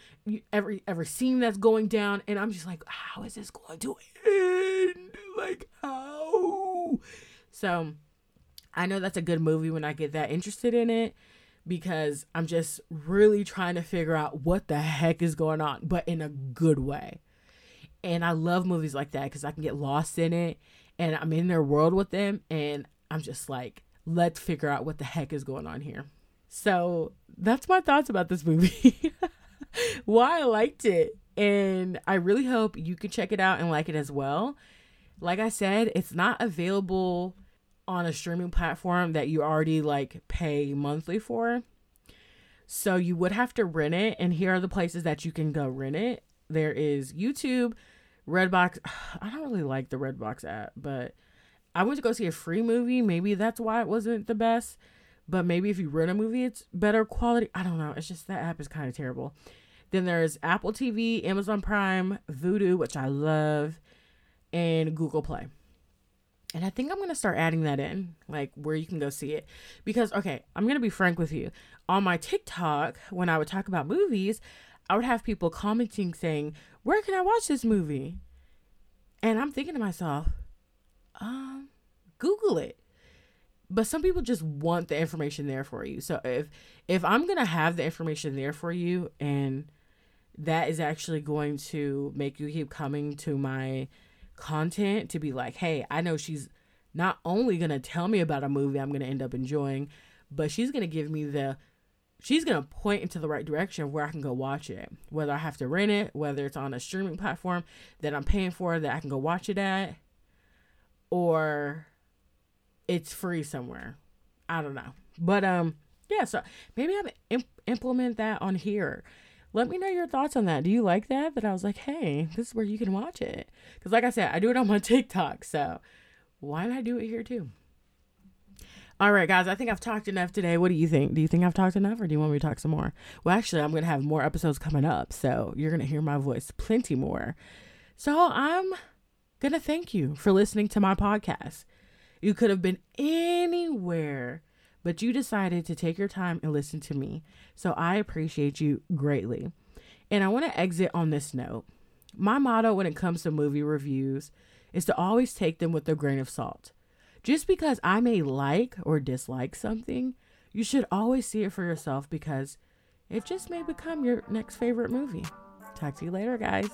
Speaker 2: every every scene that's going down and I'm just like how is this going to end? *laughs* Like how? So I know that's a good movie when I get that interested in it because I'm just really trying to figure out what the heck is going on, but in a good way. And I love movies like that because I can get lost in it and I'm in their world with them and I'm just like, let's figure out what the heck is going on here. So that's my thoughts about this movie. *laughs* Why I liked it. And I really hope you can check it out and like it as well. Like I said, it's not available on a streaming platform that you already like pay monthly for. So you would have to rent it, and here are the places that you can go rent it. There is YouTube, Redbox. *sighs* I don't really like the Redbox app, but I went to go see a free movie. Maybe that's why it wasn't the best. But maybe if you rent a movie, it's better quality. I don't know. It's just that app is kind of terrible. Then there's Apple TV, Amazon Prime, Vudu, which I love, and Google Play. And I think I'm going to start adding that in, like where you can go see it. Because, okay, I'm going to be frank with you. On my TikTok, when I would talk about movies, I would have people commenting saying, Where can I watch this movie? And I'm thinking to myself, um, Google it. But some people just want the information there for you. So if if I'm gonna have the information there for you and that is actually going to make you keep coming to my content to be like, hey, I know she's not only gonna tell me about a movie I'm gonna end up enjoying, but she's gonna give me the she's gonna point into the right direction where I can go watch it. Whether I have to rent it, whether it's on a streaming platform that I'm paying for that I can go watch it at, or it's free somewhere. I don't know. But um yeah, so maybe I imp- implement that on here let me know your thoughts on that. Do you like that? That I was like, hey, this is where you can watch it. Because, like I said, I do it on my *laughs* TikTok. So why not do it here too? All right, guys, I think I've talked enough today. What do you think? Do you think I've talked enough or do you want me to talk some more? Well, actually, I'm going to have more episodes coming up. So you're going to hear my voice plenty more. So I'm going to thank you for listening to my podcast. You could have been anywhere but you decided to take your time and listen to me. So I appreciate you greatly. And I want to exit on this note. My motto when it comes to movie reviews is to always take them with a grain of salt. Just because I may like or dislike something, you should always see it for yourself because it just may become your next favorite movie. Talk to you later, guys.